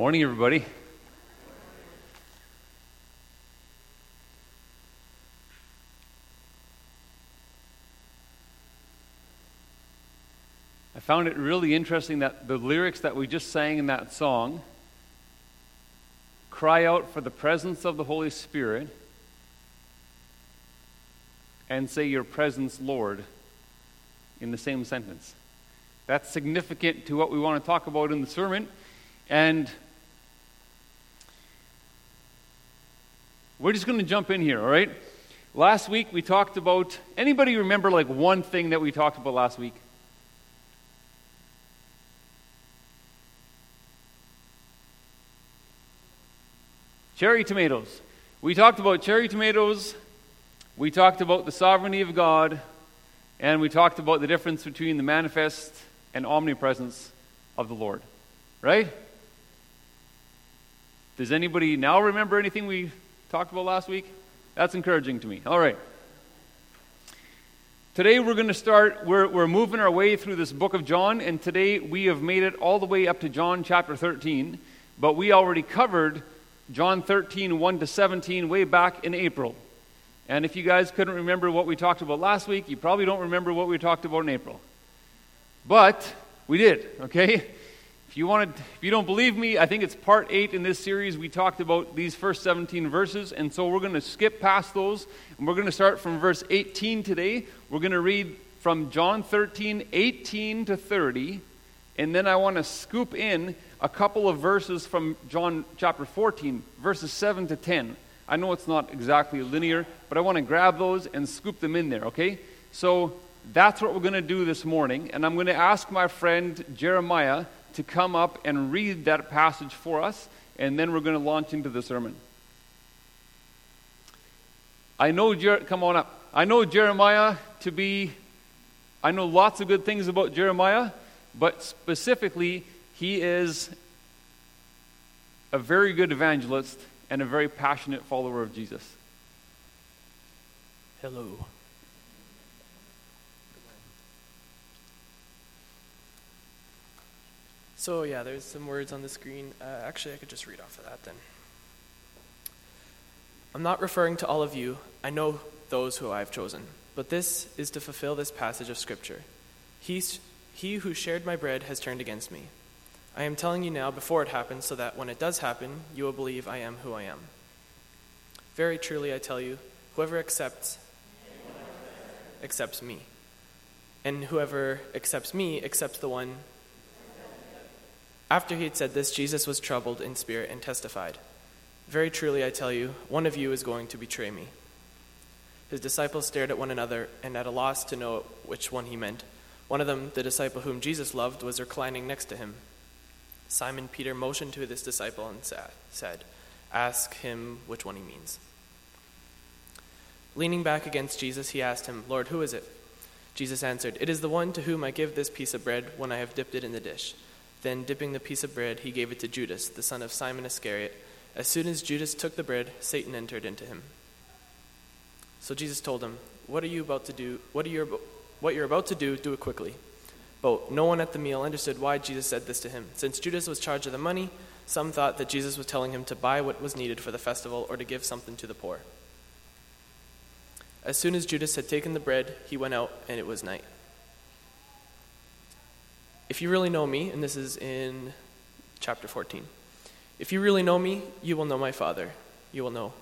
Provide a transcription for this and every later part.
Morning, everybody. I found it really interesting that the lyrics that we just sang in that song cry out for the presence of the Holy Spirit and say, Your presence, Lord, in the same sentence. That's significant to what we want to talk about in the sermon. And we're just going to jump in here, all right? Last week we talked about anybody remember like one thing that we talked about last week? Cherry tomatoes. We talked about cherry tomatoes, we talked about the sovereignty of God, and we talked about the difference between the manifest and omnipresence of the Lord. Right? Does anybody now remember anything we talked about last week? That's encouraging to me. All right. Today we're going to start, we're, we're moving our way through this book of John, and today we have made it all the way up to John chapter 13, but we already covered John 13, 1 to 17, way back in April. And if you guys couldn't remember what we talked about last week, you probably don't remember what we talked about in April. But we did, okay? If you wanted if you don't believe me, I think it's part 8 in this series we talked about these first 17 verses and so we're going to skip past those and we're going to start from verse 18 today. We're going to read from John 13, 18 to 30 and then I want to scoop in a couple of verses from John chapter 14, verses 7 to 10. I know it's not exactly linear, but I want to grab those and scoop them in there, okay? So that's what we're going to do this morning. And I'm going to ask my friend Jeremiah to come up and read that passage for us, and then we're going to launch into the sermon. I know, Jer- come on up. I know Jeremiah to be, I know lots of good things about Jeremiah, but specifically, he is a very good evangelist and a very passionate follower of Jesus. Hello. So, yeah, there's some words on the screen. Uh, actually, I could just read off of that then. I'm not referring to all of you. I know those who I've chosen. But this is to fulfill this passage of Scripture. He's, he who shared my bread has turned against me. I am telling you now before it happens, so that when it does happen, you will believe I am who I am. Very truly, I tell you, whoever accepts accepts me. And whoever accepts me accepts the one. After he had said this, Jesus was troubled in spirit and testified, Very truly, I tell you, one of you is going to betray me. His disciples stared at one another and at a loss to know which one he meant. One of them, the disciple whom Jesus loved, was reclining next to him. Simon Peter motioned to this disciple and said, Ask him which one he means. Leaning back against Jesus, he asked him, Lord, who is it? Jesus answered, It is the one to whom I give this piece of bread when I have dipped it in the dish. Then, dipping the piece of bread, he gave it to Judas, the son of Simon Iscariot. As soon as Judas took the bread, Satan entered into him. So Jesus told him, What are you about to do? What, are you, what you're about to do, do it quickly. But no one at the meal understood why Jesus said this to him. Since Judas was charged of the money, some thought that Jesus was telling him to buy what was needed for the festival or to give something to the poor. As soon as Judas had taken the bread, he went out, and it was night. If you really know me, and this is in chapter 14, if you really know me, you will know my Father. You will know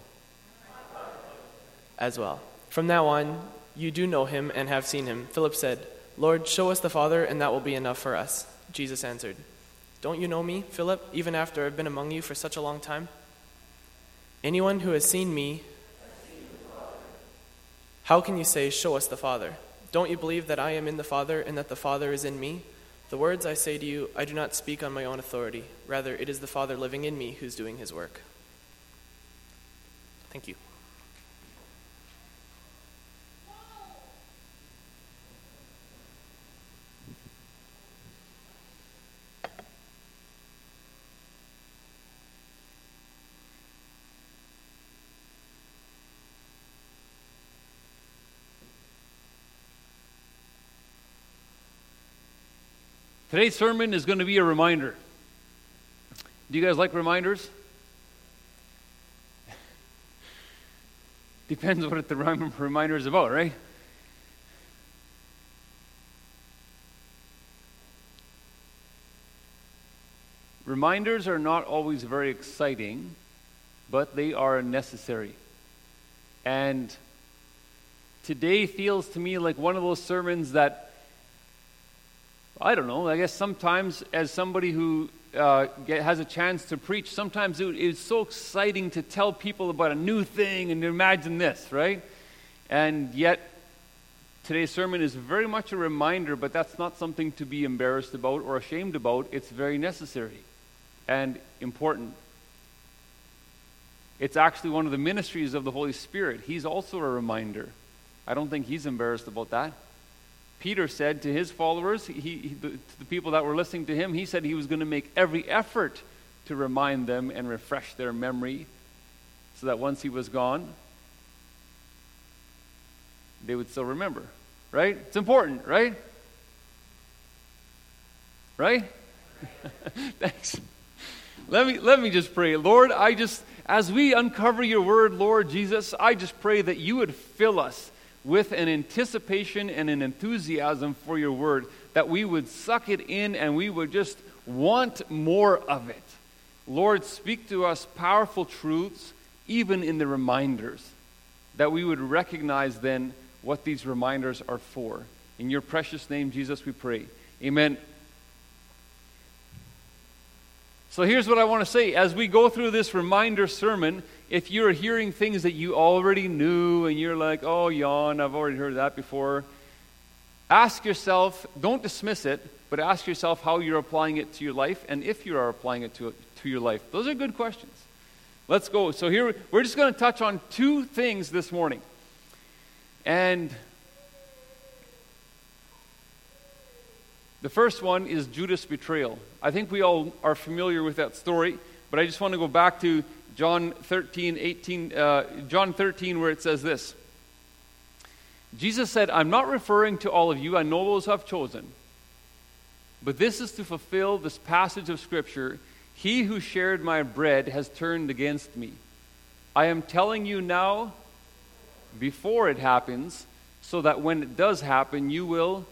as well. From now on, you do know him and have seen him. Philip said, Lord, show us the Father, and that will be enough for us. Jesus answered, Don't you know me, Philip, even after I've been among you for such a long time? Anyone who has seen me, how can you say, Show us the Father? Don't you believe that I am in the Father and that the Father is in me? The words I say to you, I do not speak on my own authority. Rather, it is the Father living in me who's doing his work. Thank you. Today's sermon is going to be a reminder. Do you guys like reminders? Depends what the reminder is about, right? Reminders are not always very exciting, but they are necessary. And today feels to me like one of those sermons that, I don't know, I guess sometimes as somebody who uh, get, has a chance to preach, sometimes it, it's so exciting to tell people about a new thing and imagine this, right? And yet, today's sermon is very much a reminder, but that's not something to be embarrassed about or ashamed about. It's very necessary and important. It's actually one of the ministries of the Holy Spirit. He's also a reminder. I don't think he's embarrassed about that. Peter said to his followers, he, he, to the people that were listening to him, he said he was going to make every effort to remind them and refresh their memory so that once he was gone, they would still remember. Right? It's important, right? Right? Thanks. Let me, let me just pray. Lord, I just, as we uncover your word, Lord Jesus, I just pray that you would fill us with an anticipation and an enthusiasm for your word, that we would suck it in and we would just want more of it. Lord, speak to us powerful truths, even in the reminders, that we would recognize then what these reminders are for. In your precious name, Jesus, we pray. Amen. So here's what I want to say. As we go through this reminder sermon, if you're hearing things that you already knew and you're like, oh, yawn, I've already heard that before, ask yourself, don't dismiss it, but ask yourself how you're applying it to your life and if you are applying it to, to your life. Those are good questions. Let's go. So here, we're just going to touch on two things this morning. And The first one is Judas' betrayal. I think we all are familiar with that story, but I just want to go back to John 13, 18, uh, John 13, where it says this. Jesus said, I'm not referring to all of you, I know those I've chosen. But this is to fulfill this passage of Scripture He who shared my bread has turned against me. I am telling you now, before it happens, so that when it does happen, you will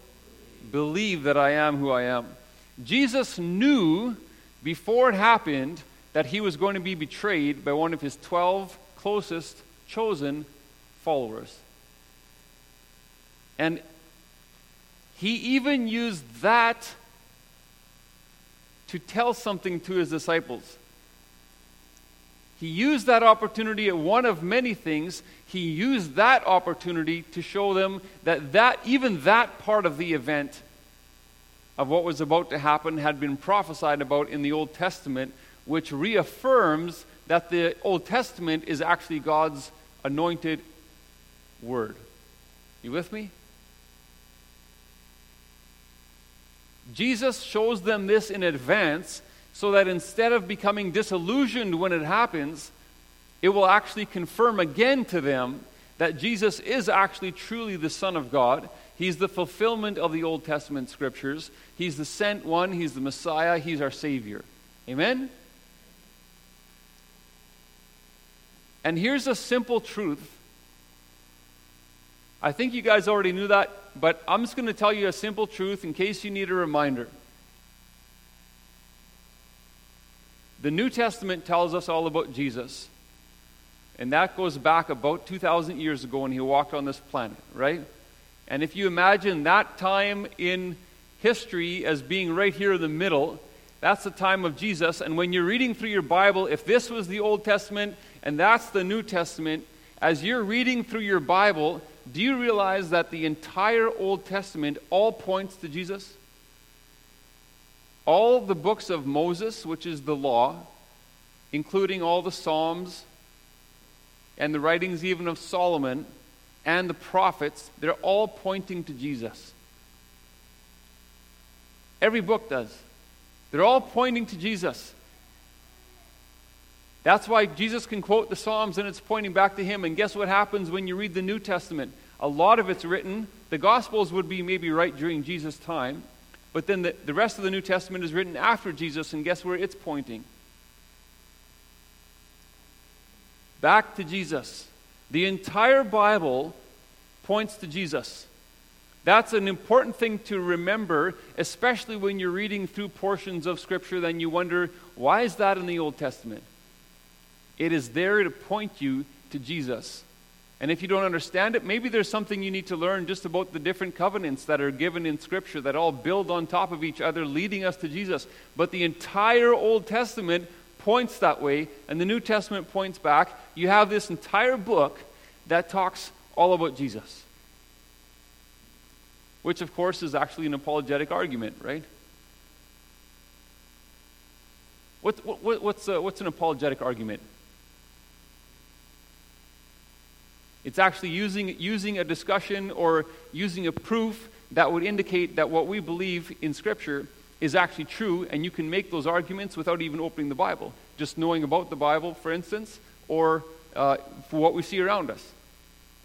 believe that I am who I am. Jesus knew before it happened that he was going to be betrayed by one of his 12 closest chosen followers. And he even used that to tell something to his disciples. He used that opportunity at one of many things. He used that opportunity to show them that, that even that part of the event of what was about to happen had been prophesied about in the Old Testament, which reaffirms that the Old Testament is actually God's anointed word. You with me? Jesus shows them this in advance so that instead of becoming disillusioned when it happens, it will actually confirm again to them that Jesus is actually truly the Son of God. He's the fulfillment of the Old Testament scriptures. He's the sent one. He's the Messiah. He's our Savior. Amen? And here's a simple truth. I think you guys already knew that, but I'm just going to tell you a simple truth in case you need a reminder. The New Testament tells us all about Jesus. And that goes back about 2,000 years ago when he walked on this planet, right? And if you imagine that time in history as being right here in the middle, that's the time of Jesus. And when you're reading through your Bible, if this was the Old Testament and that's the New Testament, as you're reading through your Bible, do you realize that the entire Old Testament all points to Jesus? all the books of Moses, which is the law, including all the Psalms and the writings even of Solomon and the prophets, they're all pointing to Jesus. Every book does. They're all pointing to Jesus. That's why Jesus can quote the Psalms and it's pointing back to him. And guess what happens when you read the New Testament? A lot of it's written. The Gospels would be maybe right during Jesus' time. But then the, the rest of the New Testament is written after Jesus, and guess where it's pointing? back to Jesus. The entire Bible points to Jesus. That's an important thing to remember, especially when you're reading through portions of Scripture, then you wonder, why is that in the Old Testament? It is there to point you to Jesus. And if you don't understand it, maybe there's something you need to learn just about the different covenants that are given in Scripture that all build on top of each other, leading us to Jesus. But the entire Old Testament points that way, and the New Testament points back. You have this entire book that talks all about Jesus. Which, of course, is actually an apologetic argument, right? What, what, what's, a, what's an apologetic argument? It's actually using, using a discussion or using a proof that would indicate that what we believe in Scripture is actually true, and you can make those arguments without even opening the Bible. Just knowing about the Bible, for instance, or uh, for what we see around us.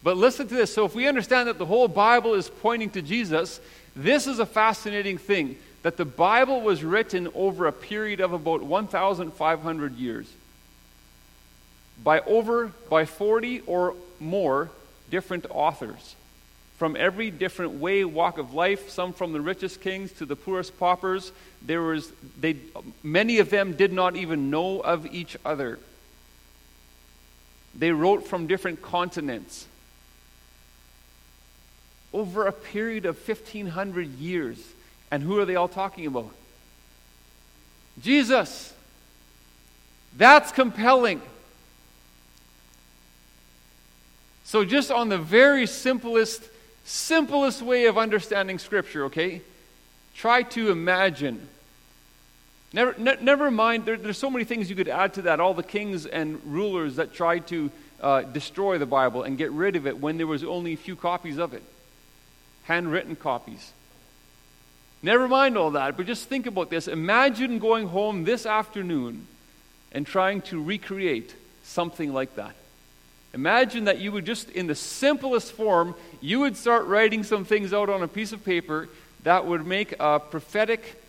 But listen to this. So, if we understand that the whole Bible is pointing to Jesus, this is a fascinating thing that the Bible was written over a period of about 1,500 years by over by 40 or more different authors. From every different way walk of life some from the richest kings to the poorest paupers there was they many of them did not even know of each other. They wrote from different continents. Over a period of 1500 years. And who are they all talking about? Jesus. That's compelling So, just on the very simplest, simplest way of understanding Scripture, okay? Try to imagine. Never, ne- never mind, there, there's so many things you could add to that. All the kings and rulers that tried to uh, destroy the Bible and get rid of it when there was only a few copies of it, handwritten copies. Never mind all that, but just think about this. Imagine going home this afternoon and trying to recreate something like that. Imagine that you would just, in the simplest form, you would start writing some things out on a piece of paper that would make a prophetic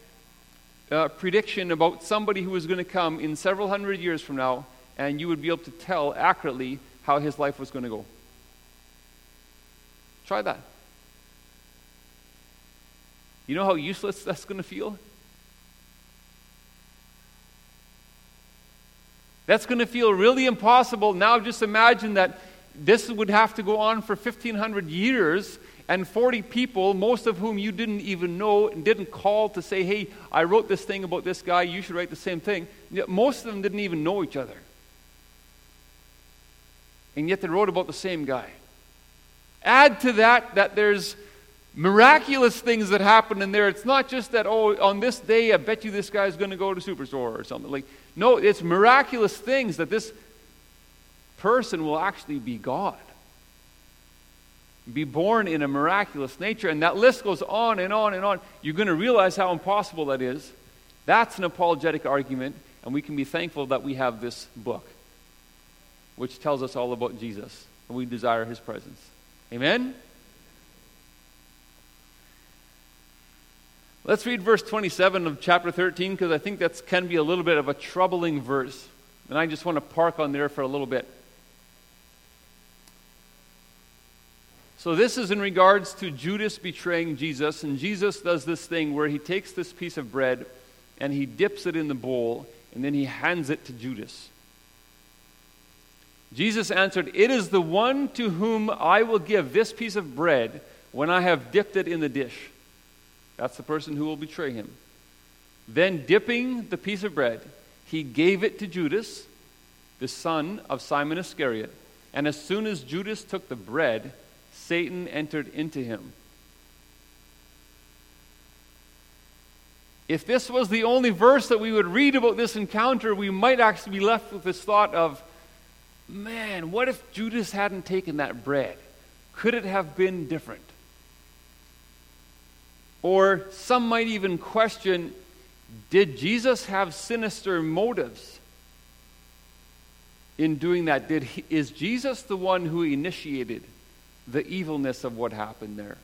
uh, prediction about somebody who was going to come in several hundred years from now, and you would be able to tell accurately how his life was going to go. Try that. You know how useless that's going to feel? That's going to feel really impossible. Now, just imagine that this would have to go on for 1,500 years, and 40 people, most of whom you didn't even know and didn't call to say, hey, I wrote this thing about this guy, you should write the same thing. Most of them didn't even know each other. And yet they wrote about the same guy. Add to that that there's miraculous things that happen in there. It's not just that, oh, on this day, I bet you this guy's going to go to Superstore or something. Like, no, it's miraculous things that this person will actually be God. Be born in a miraculous nature. And that list goes on and on and on. You're going to realize how impossible that is. That's an apologetic argument, and we can be thankful that we have this book, which tells us all about Jesus, and we desire his presence. Amen? Let's read verse 27 of chapter 13 because I think that can be a little bit of a troubling verse. And I just want to park on there for a little bit. So, this is in regards to Judas betraying Jesus. And Jesus does this thing where he takes this piece of bread and he dips it in the bowl and then he hands it to Judas. Jesus answered, It is the one to whom I will give this piece of bread when I have dipped it in the dish. That's the person who will betray him. Then, dipping the piece of bread, he gave it to Judas, the son of Simon Iscariot. And as soon as Judas took the bread, Satan entered into him. If this was the only verse that we would read about this encounter, we might actually be left with this thought of, man, what if Judas hadn't taken that bread? Could it have been different? Or some might even question did Jesus have sinister motives in doing that? Did he, is Jesus the one who initiated the evilness of what happened there?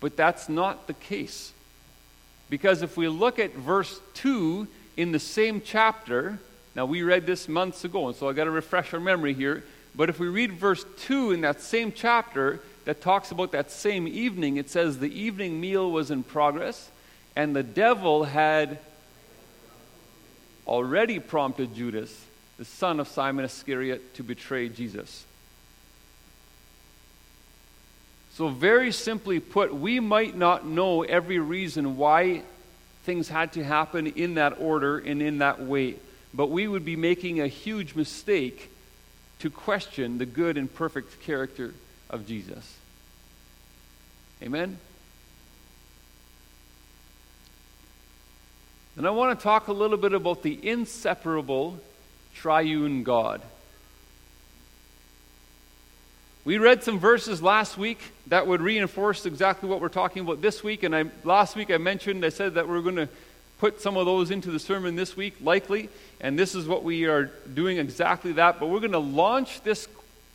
But that's not the case. Because if we look at verse 2 in the same chapter, Now, we read this months ago, and so I got to refresh our memory here. But if we read verse 2 in that same chapter that talks about that same evening, it says, The evening meal was in progress, and the devil had already prompted Judas, the son of Simon Iscariot, to betray Jesus. So, very simply put, we might not know every reason why things had to happen in that order and in that way, but we would be making a huge mistake to question the good and perfect character of Jesus. Amen? And I want to talk a little bit about the inseparable triune God. We read some verses last week that would reinforce exactly what we're talking about this week. And I, last week I mentioned, I said that we're going to put some of those into the sermon this week, likely. And this is what we are doing exactly that. But we're going to launch this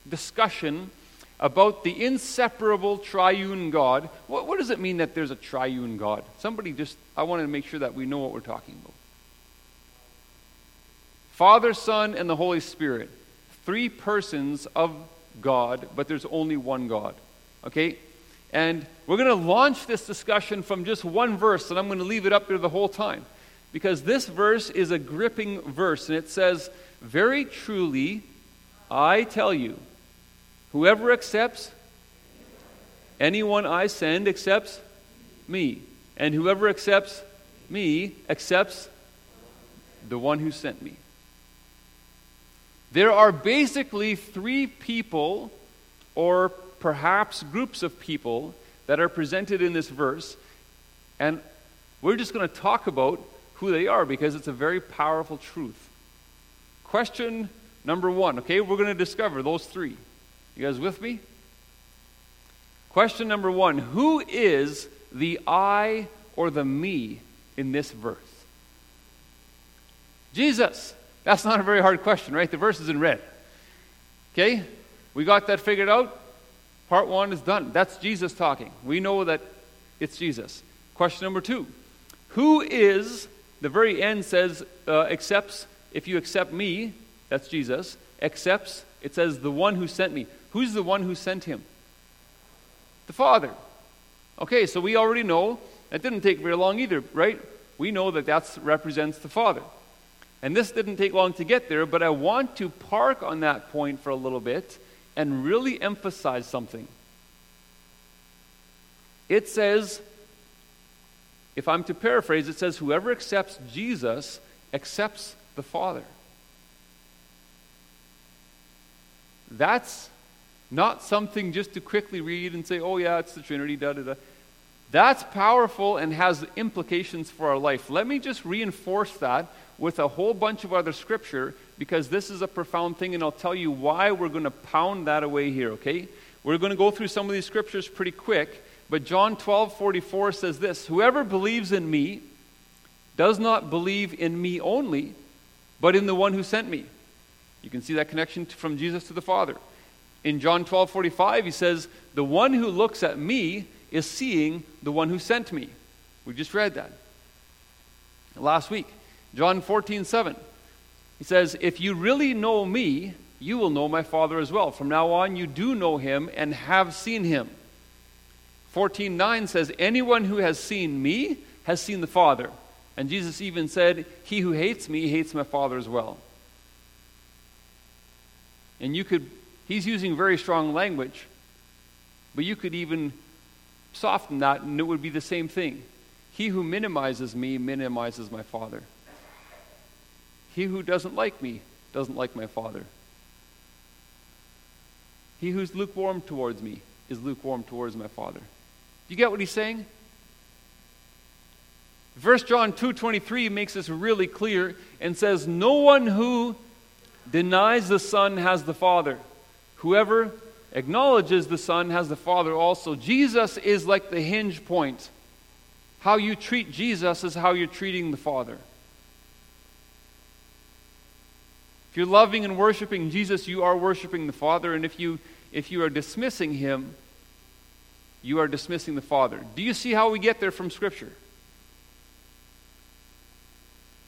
discussion about the inseparable triune God. What, what does it mean that there's a triune God? Somebody just, I want to make sure that we know what we're talking about. Father, Son, and the Holy Spirit. Three persons of God, but there's only one God. Okay? And we're going to launch this discussion from just one verse, and I'm going to leave it up there the whole time. Because this verse is a gripping verse, and it says, Very truly, I tell you, whoever accepts anyone I send accepts me. And whoever accepts me accepts the one who sent me. There are basically three people, or perhaps groups of people, that are presented in this verse. And we're just going to talk about who they are because it's a very powerful truth. Question number one, okay? We're going to discover those three. You guys with me? Question number one Who is the I or the me in this verse? Jesus. That's not a very hard question, right? The verse is in red. Okay? We got that figured out. Part one is done. That's Jesus talking. We know that it's Jesus. Question number two Who is, the very end says, uh, accepts, if you accept me, that's Jesus, accepts, it says, the one who sent me. Who's the one who sent him? The Father. Okay, so we already know that didn't take very long either, right? We know that that represents the Father. And this didn't take long to get there, but I want to park on that point for a little bit and really emphasize something. It says, if I'm to paraphrase, it says, whoever accepts Jesus accepts the Father. That's not something just to quickly read and say, oh, yeah, it's the Trinity, da da da. That's powerful and has implications for our life. Let me just reinforce that with a whole bunch of other scripture because this is a profound thing, and I'll tell you why we're going to pound that away here, okay? We're going to go through some of these scriptures pretty quick, but John 12 44 says this Whoever believes in me does not believe in me only, but in the one who sent me. You can see that connection from Jesus to the Father. In John 12 45, he says, The one who looks at me is seeing the one who sent me. We just read that last week. John 14, 7. He says, If you really know me, you will know my Father as well. From now on, you do know him and have seen him. 14, 9 says, Anyone who has seen me has seen the Father. And Jesus even said, He who hates me hates my Father as well. And you could, he's using very strong language, but you could even soften that and it would be the same thing. He who minimizes me minimizes my Father. He who doesn't like me doesn't like my Father. He who's lukewarm towards me is lukewarm towards my Father. Do you get what he's saying? 1 John 2:23 makes this really clear and says no one who denies the son has the father whoever acknowledges the son has the father also Jesus is like the hinge point how you treat Jesus is how you're treating the father If you're loving and worshiping Jesus, you are worshiping the Father. And if you, if you are dismissing Him, you are dismissing the Father. Do you see how we get there from Scripture?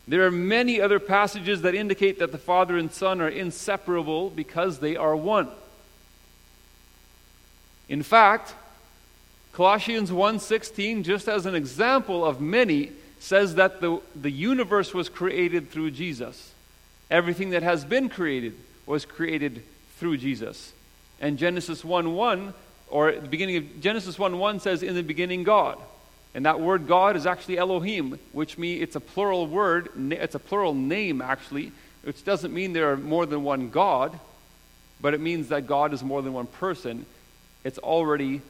There are many other passages that indicate that the Father and Son are inseparable because they are one. In fact, Colossians 1:16 just as an example of many says that the, the universe was created through Jesus. Everything that has been created was created through Jesus. And Genesis 1 1, or the beginning of Genesis 1 1 says, In the beginning, God. And that word God is actually Elohim, which means it's a plural word, it's a plural name actually, which doesn't mean there are more than one God, but it means that God is more than one person. It's already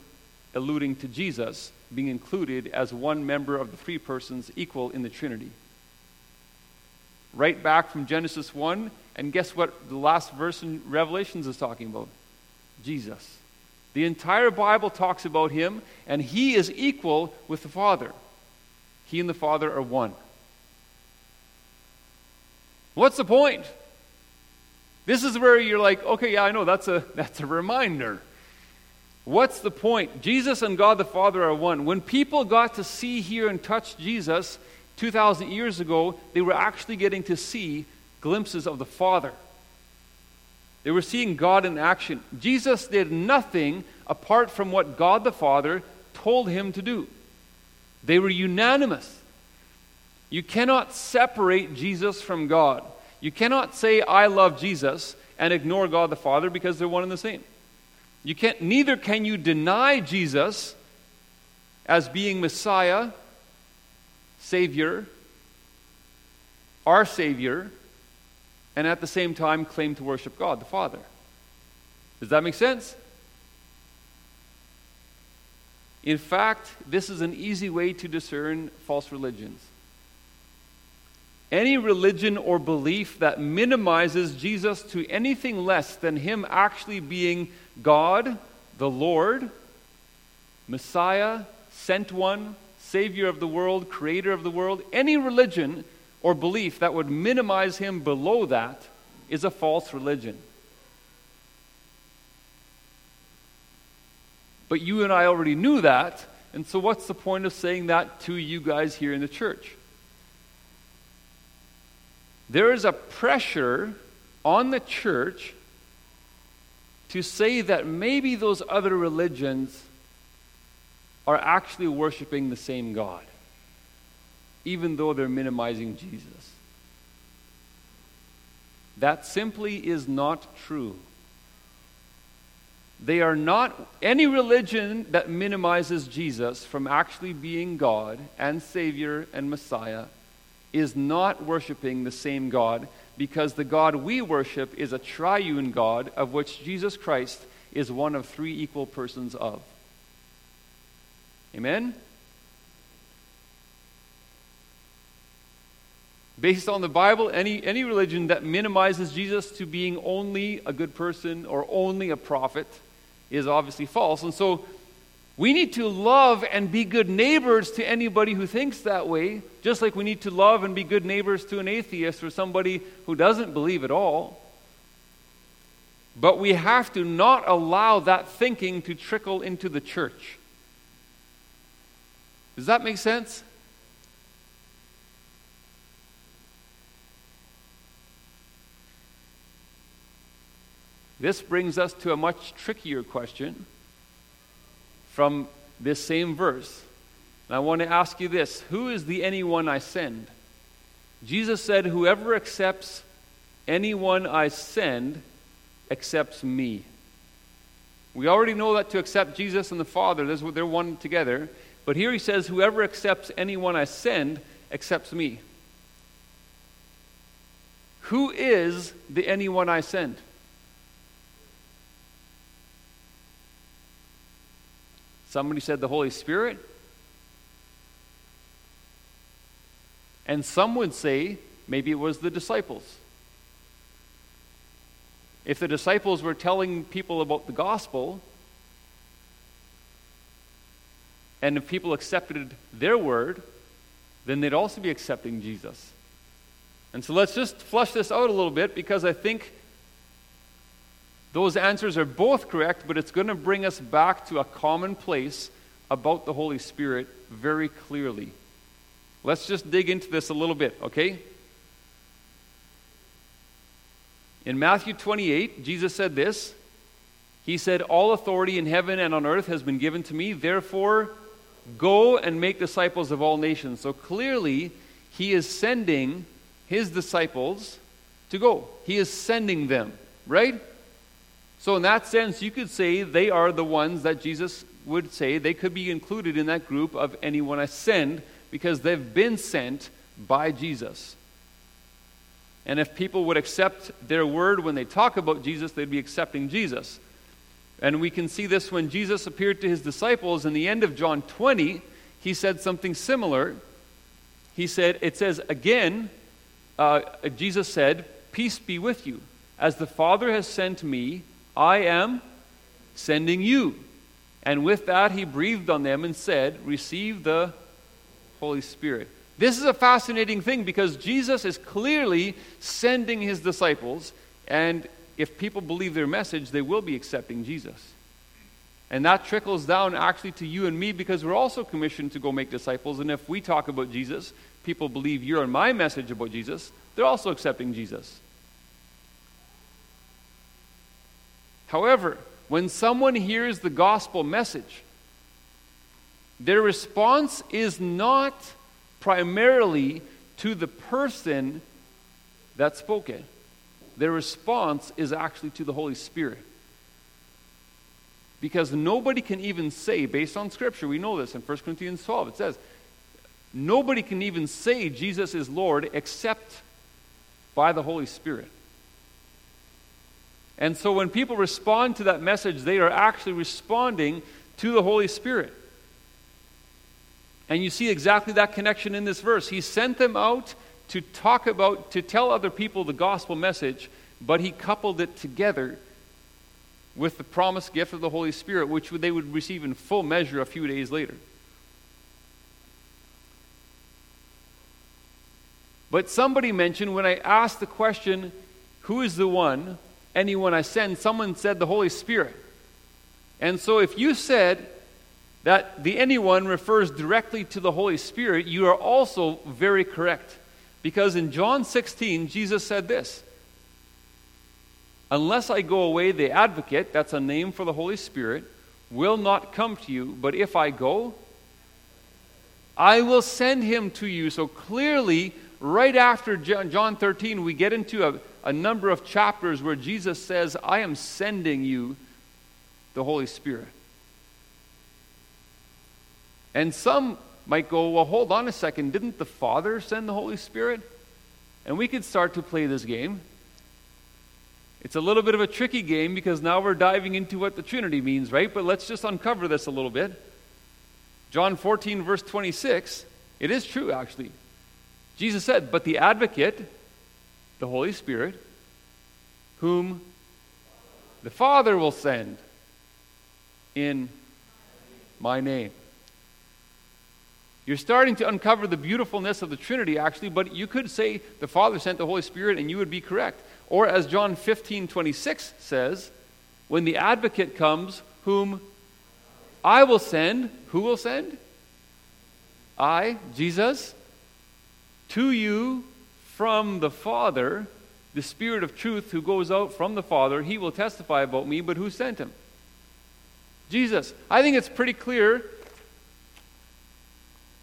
alluding to Jesus being included as one member of the three persons equal in the Trinity. Right back from Genesis 1, and guess what the last verse in Revelations is talking about? Jesus. The entire Bible talks about him, and he is equal with the Father. He and the Father are one. What's the point? This is where you're like, okay, yeah, I know, that's a, that's a reminder. What's the point? Jesus and God the Father are one. When people got to see, hear, and touch Jesus 2,000 years ago, they were actually getting to see glimpses of the Father. They were seeing God in action. Jesus did nothing apart from what God the Father told him to do. They were unanimous. You cannot separate Jesus from God. You cannot say, I love Jesus, and ignore God the Father because they're one and the same. You can't, neither can you deny Jesus as being Messiah, Savior, our Savior, and at the same time claim to worship God the Father. Does that make sense? In fact, this is an easy way to discern false religions. Any religion or belief that minimizes Jesus to anything less than Him actually being God, the Lord, Messiah, sent one, Savior of the world, Creator of the world, any religion or belief that would minimize Him below that is a false religion. But you and I already knew that, and so what's the point of saying that to you guys here in the church? There is a pressure on the church to say that maybe those other religions are actually worshiping the same God, even though they're minimizing Jesus. That simply is not true. They are not any religion that minimizes Jesus from actually being God and Savior and Messiah is not worshiping the same God because the God we worship is a triune God of which Jesus Christ is one of three equal persons of. Amen? Based on the Bible, any, any religion that minimizes Jesus to being only a good person or only a prophet is obviously false. And so we need to love and be good neighbors to anybody who thinks that way, just like we need to love and be good neighbors to an atheist or somebody who doesn't believe at all. But we have to not allow that thinking to trickle into the church. Does that make sense? This brings us to a much trickier question from this same verse. And I want to ask you this Who is the anyone I send? Jesus said, Whoever accepts anyone I send accepts me. We already know that to accept Jesus and the Father, they're one together. But here he says, Whoever accepts anyone I send accepts me. Who is the anyone I send? Somebody said the Holy Spirit. And some would say maybe it was the disciples. If the disciples were telling people about the gospel, and if people accepted their word, then they'd also be accepting Jesus. And so let's just flush this out a little bit because I think those answers are both correct, but it's going to bring us back to a common place about the Holy Spirit very clearly. Let's just dig into this a little bit, okay? In Matthew 28, Jesus said this. He said, All authority in heaven and on earth has been given to me. Therefore, go and make disciples of all nations. So clearly, he is sending his disciples to go. He is sending them, right? So, in that sense, you could say they are the ones that Jesus would say they could be included in that group of anyone I send because they've been sent by Jesus. And if people would accept their word when they talk about Jesus, they'd be accepting Jesus. And we can see this when Jesus appeared to his disciples in the end of John 20. He said something similar. He said, It says, again, uh, Jesus said, Peace be with you. As the Father has sent me, I am sending you. And with that, he breathed on them and said, Receive the Holy Spirit. This is a fascinating thing because Jesus is clearly sending his disciples, and if people believe their message, they will be accepting Jesus. And that trickles down actually to you and me because we're also commissioned to go make disciples. And if we talk about Jesus, people believe your and my message about Jesus, they're also accepting Jesus. However, when someone hears the gospel message, their response is not primarily to the person that spoke it. Their response is actually to the Holy Spirit. Because nobody can even say, based on Scripture, we know this in 1 Corinthians 12, it says, nobody can even say Jesus is Lord except by the Holy Spirit. And so when people respond to that message, they are actually responding to the Holy Spirit. And you see exactly that connection in this verse. He sent them out to talk about, to tell other people the gospel message, but he coupled it together with the promised gift of the Holy Spirit, which they would receive in full measure a few days later. But somebody mentioned when I asked the question, Who is the one anyone I send, someone said the Holy Spirit. And so if you said that the anyone refers directly to the Holy Spirit, you are also very correct. Because in John 16, Jesus said this Unless I go away, the advocate, that's a name for the Holy Spirit, will not come to you. But if I go, I will send him to you. So clearly, right after John 13, we get into a, a number of chapters where Jesus says, I am sending you the Holy Spirit. And some might go, well, hold on a second. Didn't the Father send the Holy Spirit? And we could start to play this game. It's a little bit of a tricky game because now we're diving into what the Trinity means, right? But let's just uncover this a little bit. John 14, verse 26, it is true, actually. Jesus said, But the advocate, the Holy Spirit, whom the Father will send in my name. You're starting to uncover the beautifulness of the Trinity, actually, but you could say the Father sent the Holy Spirit, and you would be correct. Or as John 15 26 says, when the advocate comes, whom I will send, who will send? I, Jesus, to you from the Father, the Spirit of truth who goes out from the Father, he will testify about me, but who sent him? Jesus. I think it's pretty clear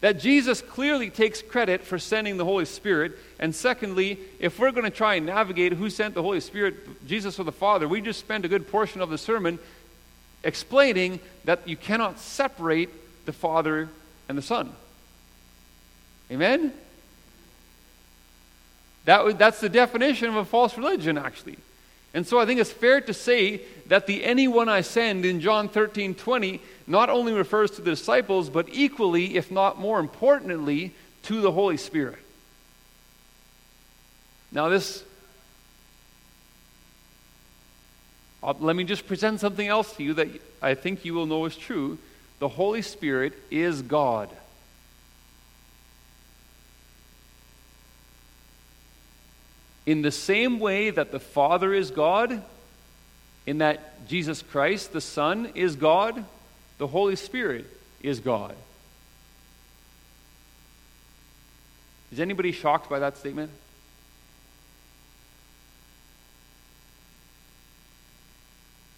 that Jesus clearly takes credit for sending the Holy Spirit. And secondly, if we're going to try and navigate who sent the Holy Spirit, Jesus or the Father, we just spent a good portion of the sermon explaining that you cannot separate the Father and the Son. Amen? That, that's the definition of a false religion, actually. And so I think it's fair to say that the anyone I send in John 13 20 not only refers to the disciples, but equally, if not more importantly, to the Holy Spirit. Now, this, uh, let me just present something else to you that I think you will know is true. The Holy Spirit is God. In the same way that the Father is God, in that Jesus Christ, the Son, is God, the Holy Spirit is God. Is anybody shocked by that statement?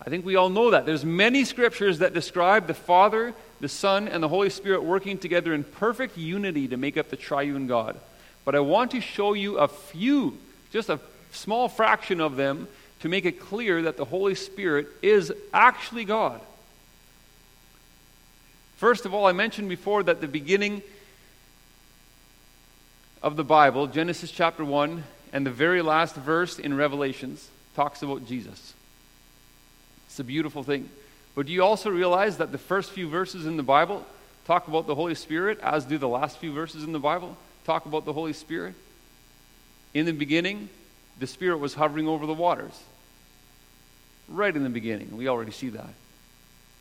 I think we all know that. There's many scriptures that describe the Father, the Son, and the Holy Spirit working together in perfect unity to make up the triune God. But I want to show you a few, just a small fraction of them, to make it clear that the Holy Spirit is actually God. First of all, I mentioned before that the beginning of the Bible, Genesis chapter 1, and the very last verse in Revelations talks about Jesus. It's a beautiful thing. But do you also realize that the first few verses in the Bible talk about the Holy Spirit, as do the last few verses in the Bible talk about the Holy Spirit? In the beginning, the Spirit was hovering over the waters. Right in the beginning. We already see that.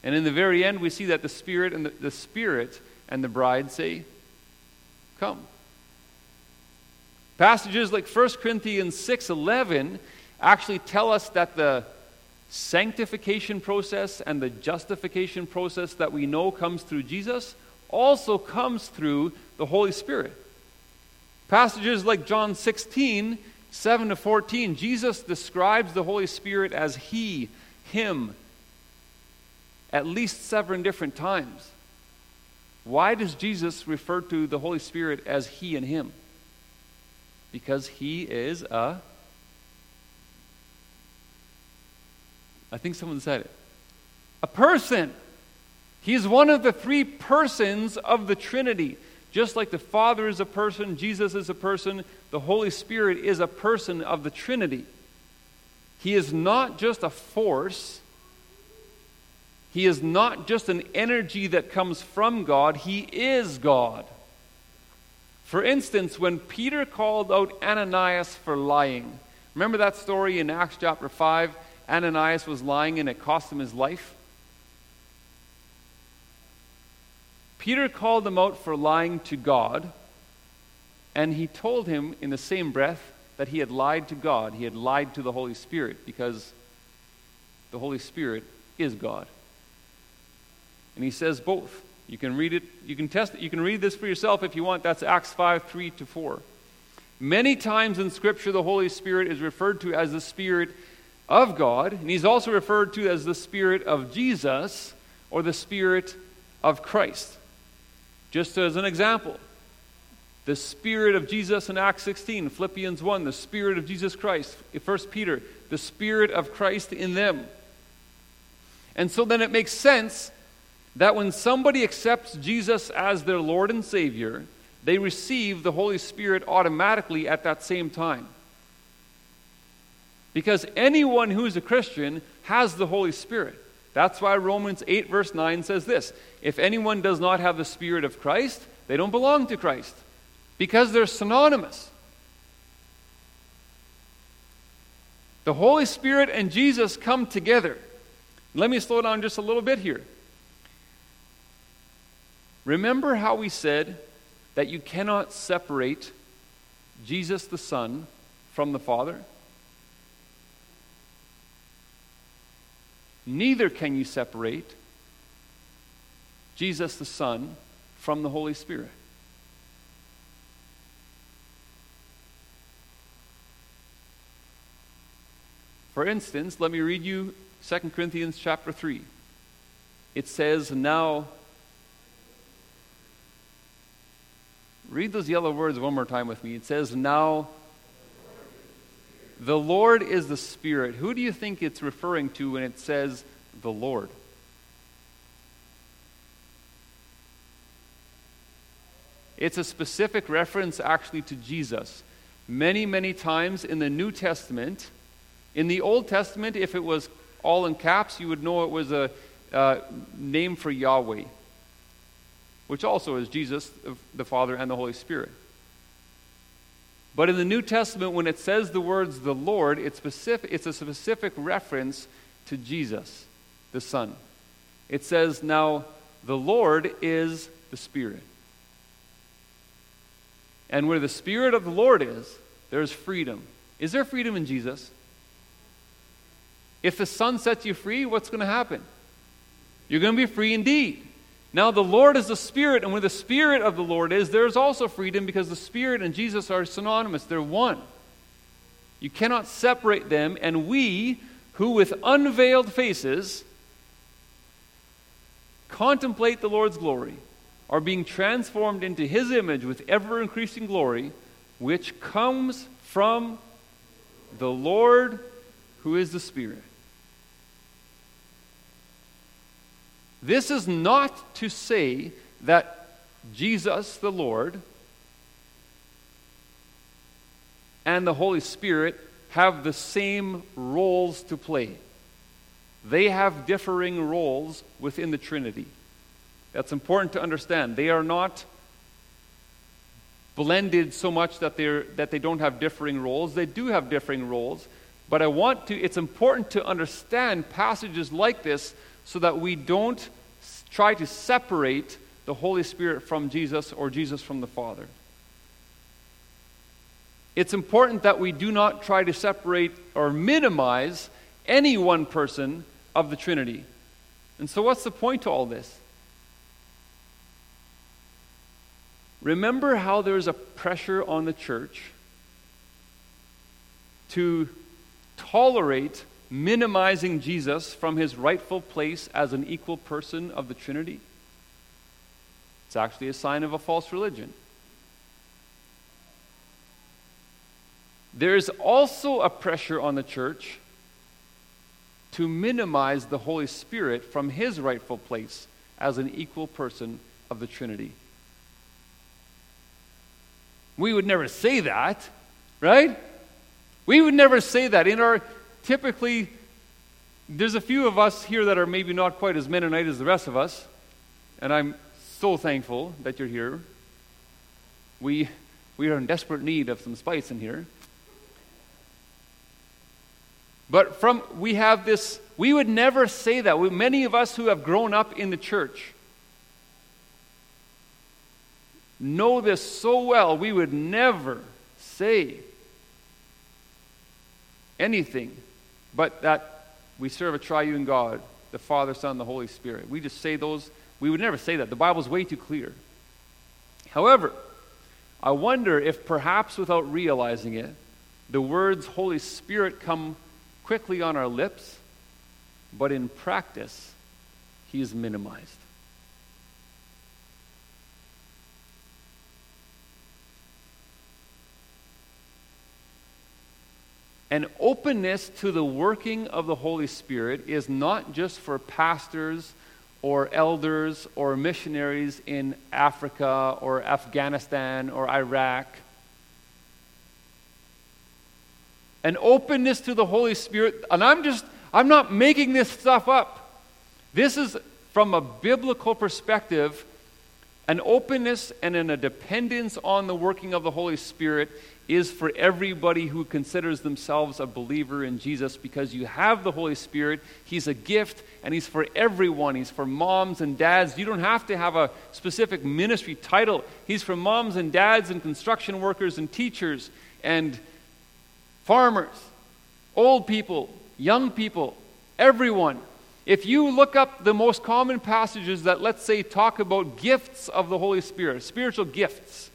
And in the very end, we see that the Spirit and the, the Spirit and the bride say, Come. Passages like 1 Corinthians 6:11 actually tell us that the sanctification process and the justification process that we know comes through Jesus also comes through the Holy Spirit. Passages like John 16, 7 to 14, Jesus describes the Holy Spirit as He, Him, at least seven different times. Why does Jesus refer to the Holy Spirit as He and Him? Because He is a. I think someone said it. A person. He's one of the three persons of the Trinity. Just like the Father is a person, Jesus is a person, the Holy Spirit is a person of the Trinity. He is not just a force, he is not just an energy that comes from God, He is God. For instance, when Peter called out Ananias for lying, remember that story in Acts chapter 5? Ananias was lying and it cost him his life. Peter called him out for lying to God, and he told him in the same breath that he had lied to God. He had lied to the Holy Spirit because the Holy Spirit is God. And he says both. You can read it, you can test it, you can read this for yourself if you want. That's Acts 5 3 to 4. Many times in Scripture, the Holy Spirit is referred to as the Spirit of God, and he's also referred to as the Spirit of Jesus or the Spirit of Christ. Just as an example, the Spirit of Jesus in Acts 16, Philippians 1, the Spirit of Jesus Christ, 1 Peter, the Spirit of Christ in them. And so then it makes sense that when somebody accepts Jesus as their Lord and Savior, they receive the Holy Spirit automatically at that same time. Because anyone who's a Christian has the Holy Spirit. That's why Romans 8, verse 9 says this If anyone does not have the Spirit of Christ, they don't belong to Christ. Because they're synonymous. The Holy Spirit and Jesus come together. Let me slow down just a little bit here. Remember how we said that you cannot separate Jesus the Son from the Father? Neither can you separate Jesus the Son from the Holy Spirit. For instance, let me read you 2 Corinthians chapter 3. It says, Now Read those yellow words one more time with me. It says, Now the Lord is the Spirit. Who do you think it's referring to when it says the Lord? It's a specific reference actually to Jesus. Many, many times in the New Testament, in the Old Testament, if it was all in caps, you would know it was a uh, name for Yahweh which also is Jesus, the Father, and the Holy Spirit. But in the New Testament, when it says the words the Lord, it's, specific, it's a specific reference to Jesus, the Son. It says, Now the Lord is the Spirit. And where the Spirit of the Lord is, there's freedom. Is there freedom in Jesus? If the Son sets you free, what's going to happen? You're going to be free indeed. Now, the Lord is the Spirit, and where the Spirit of the Lord is, there's also freedom because the Spirit and Jesus are synonymous. They're one. You cannot separate them, and we who with unveiled faces contemplate the Lord's glory are being transformed into his image with ever increasing glory, which comes from the Lord who is the Spirit. This is not to say that Jesus, the Lord, and the Holy Spirit have the same roles to play. They have differing roles within the Trinity. That's important to understand. They are not blended so much that, they're, that they don't have differing roles. They do have differing roles. But I want to, it's important to understand passages like this so that we don't try to separate the Holy Spirit from Jesus or Jesus from the Father. It's important that we do not try to separate or minimize any one person of the Trinity. And so, what's the point to all this? Remember how there's a pressure on the church to tolerate minimizing Jesus from his rightful place as an equal person of the Trinity? It's actually a sign of a false religion. There is also a pressure on the church to minimize the Holy Spirit from his rightful place as an equal person of the Trinity. We would never say that, right? We would never say that. In our typically, there's a few of us here that are maybe not quite as Mennonite as the rest of us, and I'm so thankful that you're here. We, we are in desperate need of some spice in here. But from we have this, we would never say that. We, many of us who have grown up in the church know this so well, we would never say anything but that we serve a triune God, the Father, Son, the Holy Spirit. We just say those, we would never say that. The Bible's way too clear. However, I wonder if perhaps without realizing it, the words Holy Spirit come quickly on our lips, but in practice, he is minimized. An openness to the working of the Holy Spirit is not just for pastors or elders or missionaries in Africa or Afghanistan or Iraq an openness to the Holy Spirit. And I'm just, I'm not making this stuff up. This is from a biblical perspective an openness and an, a dependence on the working of the Holy Spirit is for everybody who considers themselves a believer in Jesus because you have the Holy Spirit. He's a gift and He's for everyone. He's for moms and dads. You don't have to have a specific ministry title. He's for moms and dads and construction workers and teachers and farmers, old people, young people, everyone. If you look up the most common passages that, let's say, talk about gifts of the Holy Spirit, spiritual gifts,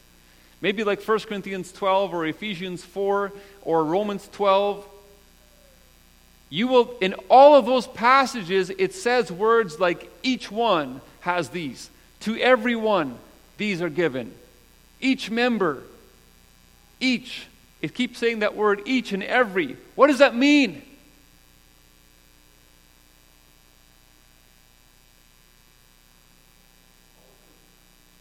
maybe like 1 Corinthians 12 or Ephesians 4 or Romans 12, you will, in all of those passages, it says words like each one has these. To everyone, these are given. Each member, each it keeps saying that word each and every. What does that mean?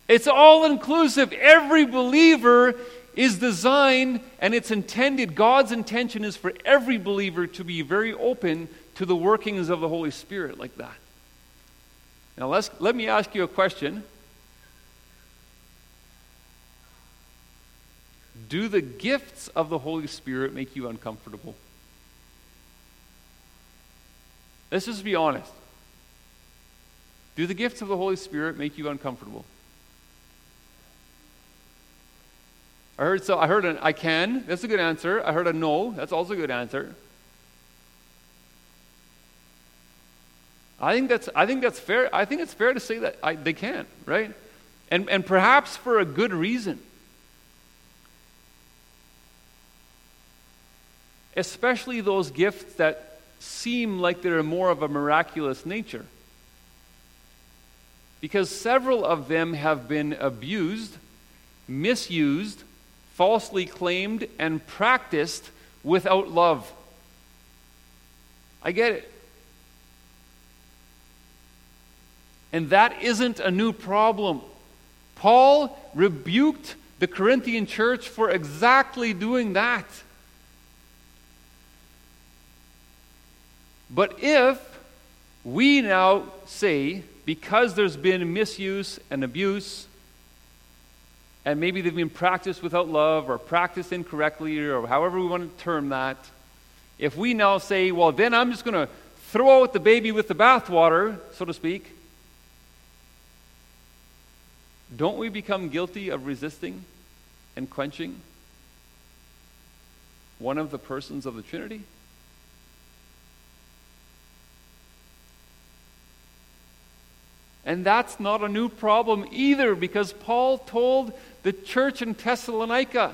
It's all inclusive. Every believer is designed and it's intended, God's intention is for every believer to be very open to the workings of the Holy Spirit like that. Now, let's, let me ask you a question. Do the gifts of the Holy Spirit make you uncomfortable? Let's just be honest. Do the gifts of the Holy Spirit make you uncomfortable? I heard so I heard an I can. That's a good answer. I heard a no. That's also a good answer. I think that's I think that's fair. I think it's fair to say that I, they can, right? And and perhaps for a good reason. especially those gifts that seem like they're more of a miraculous nature. Because several of them have been abused, misused, falsely claimed, and practiced without love. I get it. And that isn't a new problem. Paul rebuked the Corinthian church for exactly doing that. But if we now say, because there's been misuse and abuse, and maybe they've been practiced without love or practiced incorrectly or however we want to term that, if we now say, well, then I'm just going to throw out the baby with the bathwater, so to speak, don't we become guilty of resisting and quenching one of the persons of the Trinity? And that's not a new problem either because Paul told the church in Thessalonica,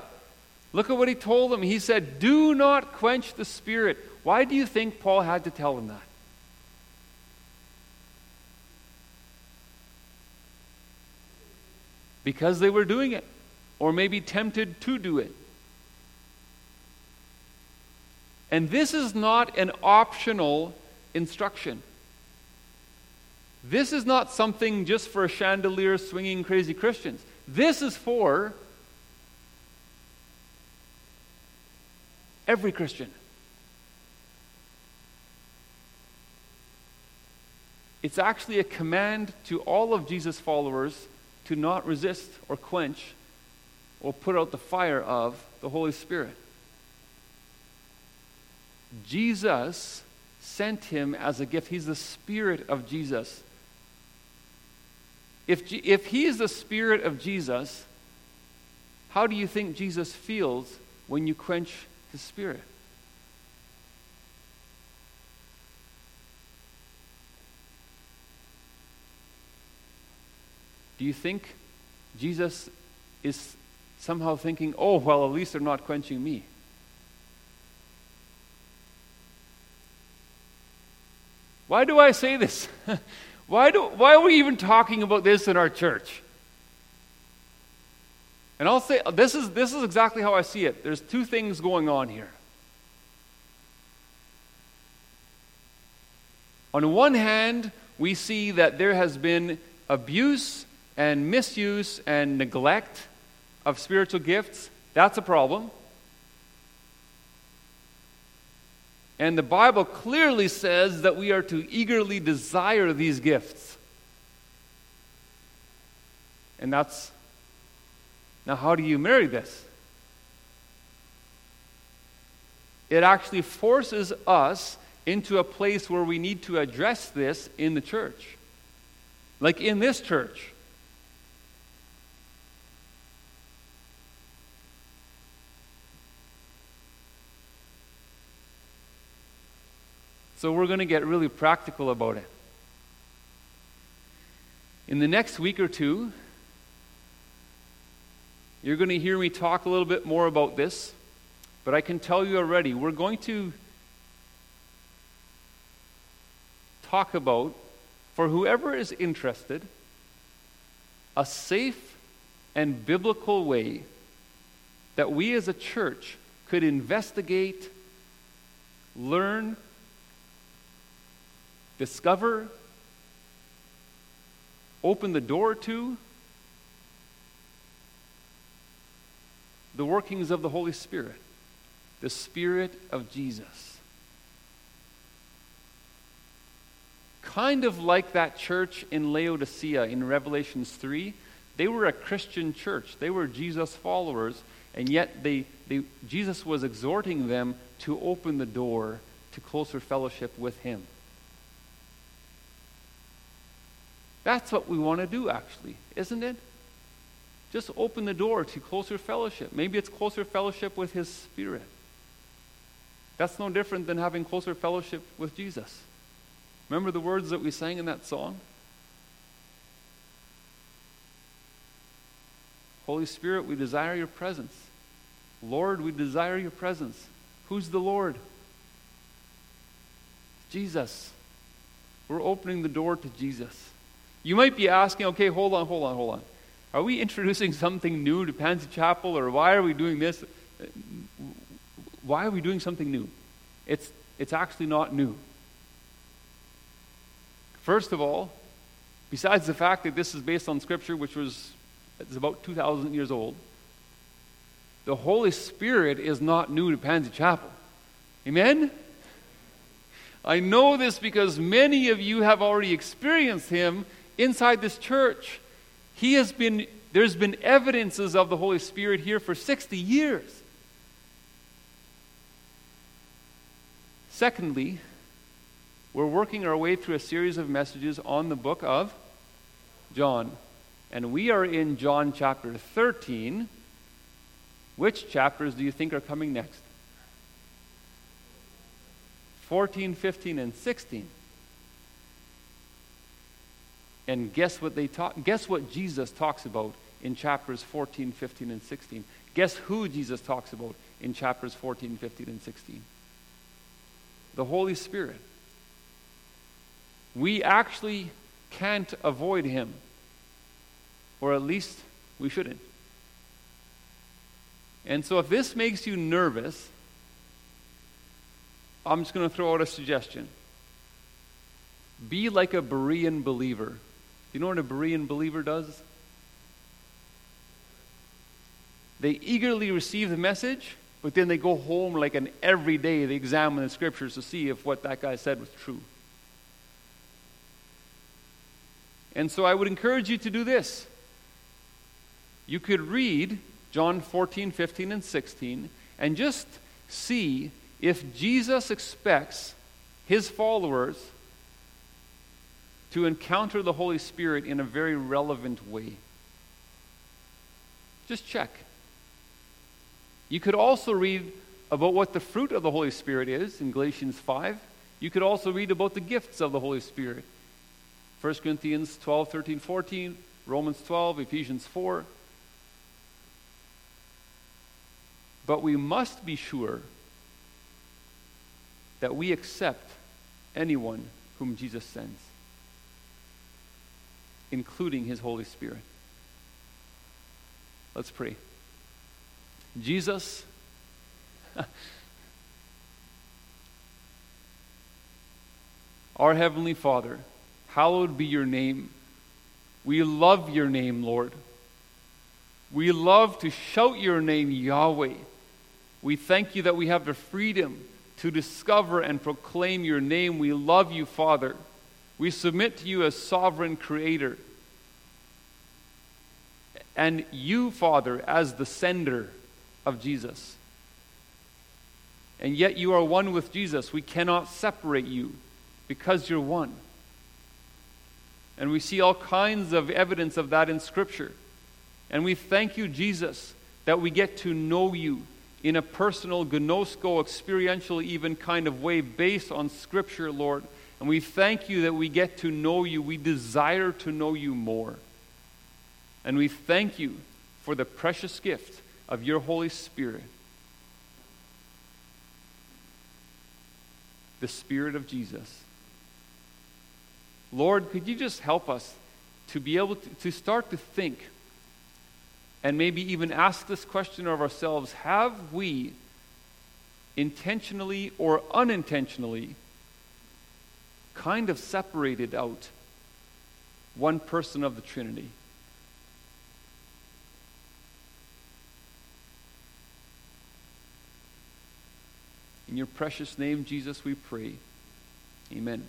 look at what he told them. He said, Do not quench the spirit. Why do you think Paul had to tell them that? Because they were doing it, or maybe tempted to do it. And this is not an optional instruction. This is not something just for a chandelier swinging crazy Christians. This is for every Christian. It's actually a command to all of Jesus' followers to not resist or quench or put out the fire of the Holy Spirit. Jesus sent him as a gift. He's the Spirit of Jesus. If, if he is the Spirit of Jesus, how do you think Jesus feels when you quench his Spirit? Do you think Jesus is somehow thinking, oh, well, at least they're not quenching me? Why do I say this? Why, do, why are we even talking about this in our church? And I'll say this is, this is exactly how I see it. There's two things going on here. On one hand, we see that there has been abuse and misuse and neglect of spiritual gifts. That's a problem. And the Bible clearly says that we are to eagerly desire these gifts. And that's now, how do you marry this? It actually forces us into a place where we need to address this in the church. Like in this church. So we're going to get really practical about it. In the next week or two, you're going to hear me talk a little bit more about this, but I can tell you already, we're going to talk about, for whoever is interested, a safe and biblical way that we as a church could investigate, learn, discover, open the door to the workings of the Holy Spirit, the Spirit of Jesus. Kind of like that church in Laodicea in Revelations 3. They were a Christian church, they were Jesus followers, and yet they, they, Jesus was exhorting them to open the door to closer fellowship with Him. That's what we want to do, actually, isn't it? Just open the door to closer fellowship. Maybe it's closer fellowship with His Spirit. That's no different than having closer fellowship with Jesus. Remember the words that we sang in that song? Holy Spirit, we desire your presence. Lord, we desire your presence. Who's the Lord? Jesus. We're opening the door to Jesus. You might be asking, okay, hold on, hold on, hold on. Are we introducing something new to Pansy Chapel, or why are we doing this? Why are we doing something new? It's, it's actually not new. First of all, besides the fact that this is based on Scripture, which was it's about 2,000 years old, the Holy Spirit is not new to Pansy Chapel. Amen? I know this because many of you have already experienced Him inside this church. He has been, there's been evidences of the Holy Spirit here for 60 years. Secondly, we're working our way through a series of messages on the book of John. And we are in John chapter 13. Which chapters do you think are coming next? 14, 15, and 16. And guess what they talk guess what Jesus talks about in chapters 14, 15, and 16. Guess who Jesus talks about in chapters 14, 15, and 16? The Holy Spirit. We actually can't avoid him. Or at least we shouldn't. And so if this makes you nervous, I'm just going to throw out a suggestion. Be like a Berean believer. You know what a Berean believer does? They eagerly receive the message, but then they go home like an every day they examine the scriptures to see if what that guy said was true. And so I would encourage you to do this. You could read John 14, 15, and 16 and just see if Jesus expects his followers to encounter the Holy Spirit in a very relevant way. Just check. You could also read about what the fruit of the Holy Spirit is in Galatians 5. You could also read about the gifts of the Holy Spirit. 1 Corinthians 12, 13, 14, Romans 12, Ephesians 4. But we must be sure that we accept anyone whom Jesus sends, including his Holy Spirit. Let's pray. Jesus, our Heavenly Father, hallowed be your name. We love your name, Lord. We love to shout your name, Yahweh. We thank you that we have the freedom to discover and proclaim your name. We love you, Father. We submit to you as sovereign creator. And you, Father, as the sender of Jesus. And yet you are one with Jesus. We cannot separate you because you're one. And we see all kinds of evidence of that in Scripture. And we thank you, Jesus, that we get to know you in a personal, gnosko, experiential, even kind of way based on Scripture, Lord. And we thank you that we get to know you. We desire to know you more. And we thank you for the precious gift of your Holy Spirit. The Spirit of Jesus. Lord, could you just help us to be able to, to start to think and maybe even ask this question of ourselves Have we intentionally or unintentionally kind of separated out one person of the Trinity? In your precious name, Jesus, we pray. Amen.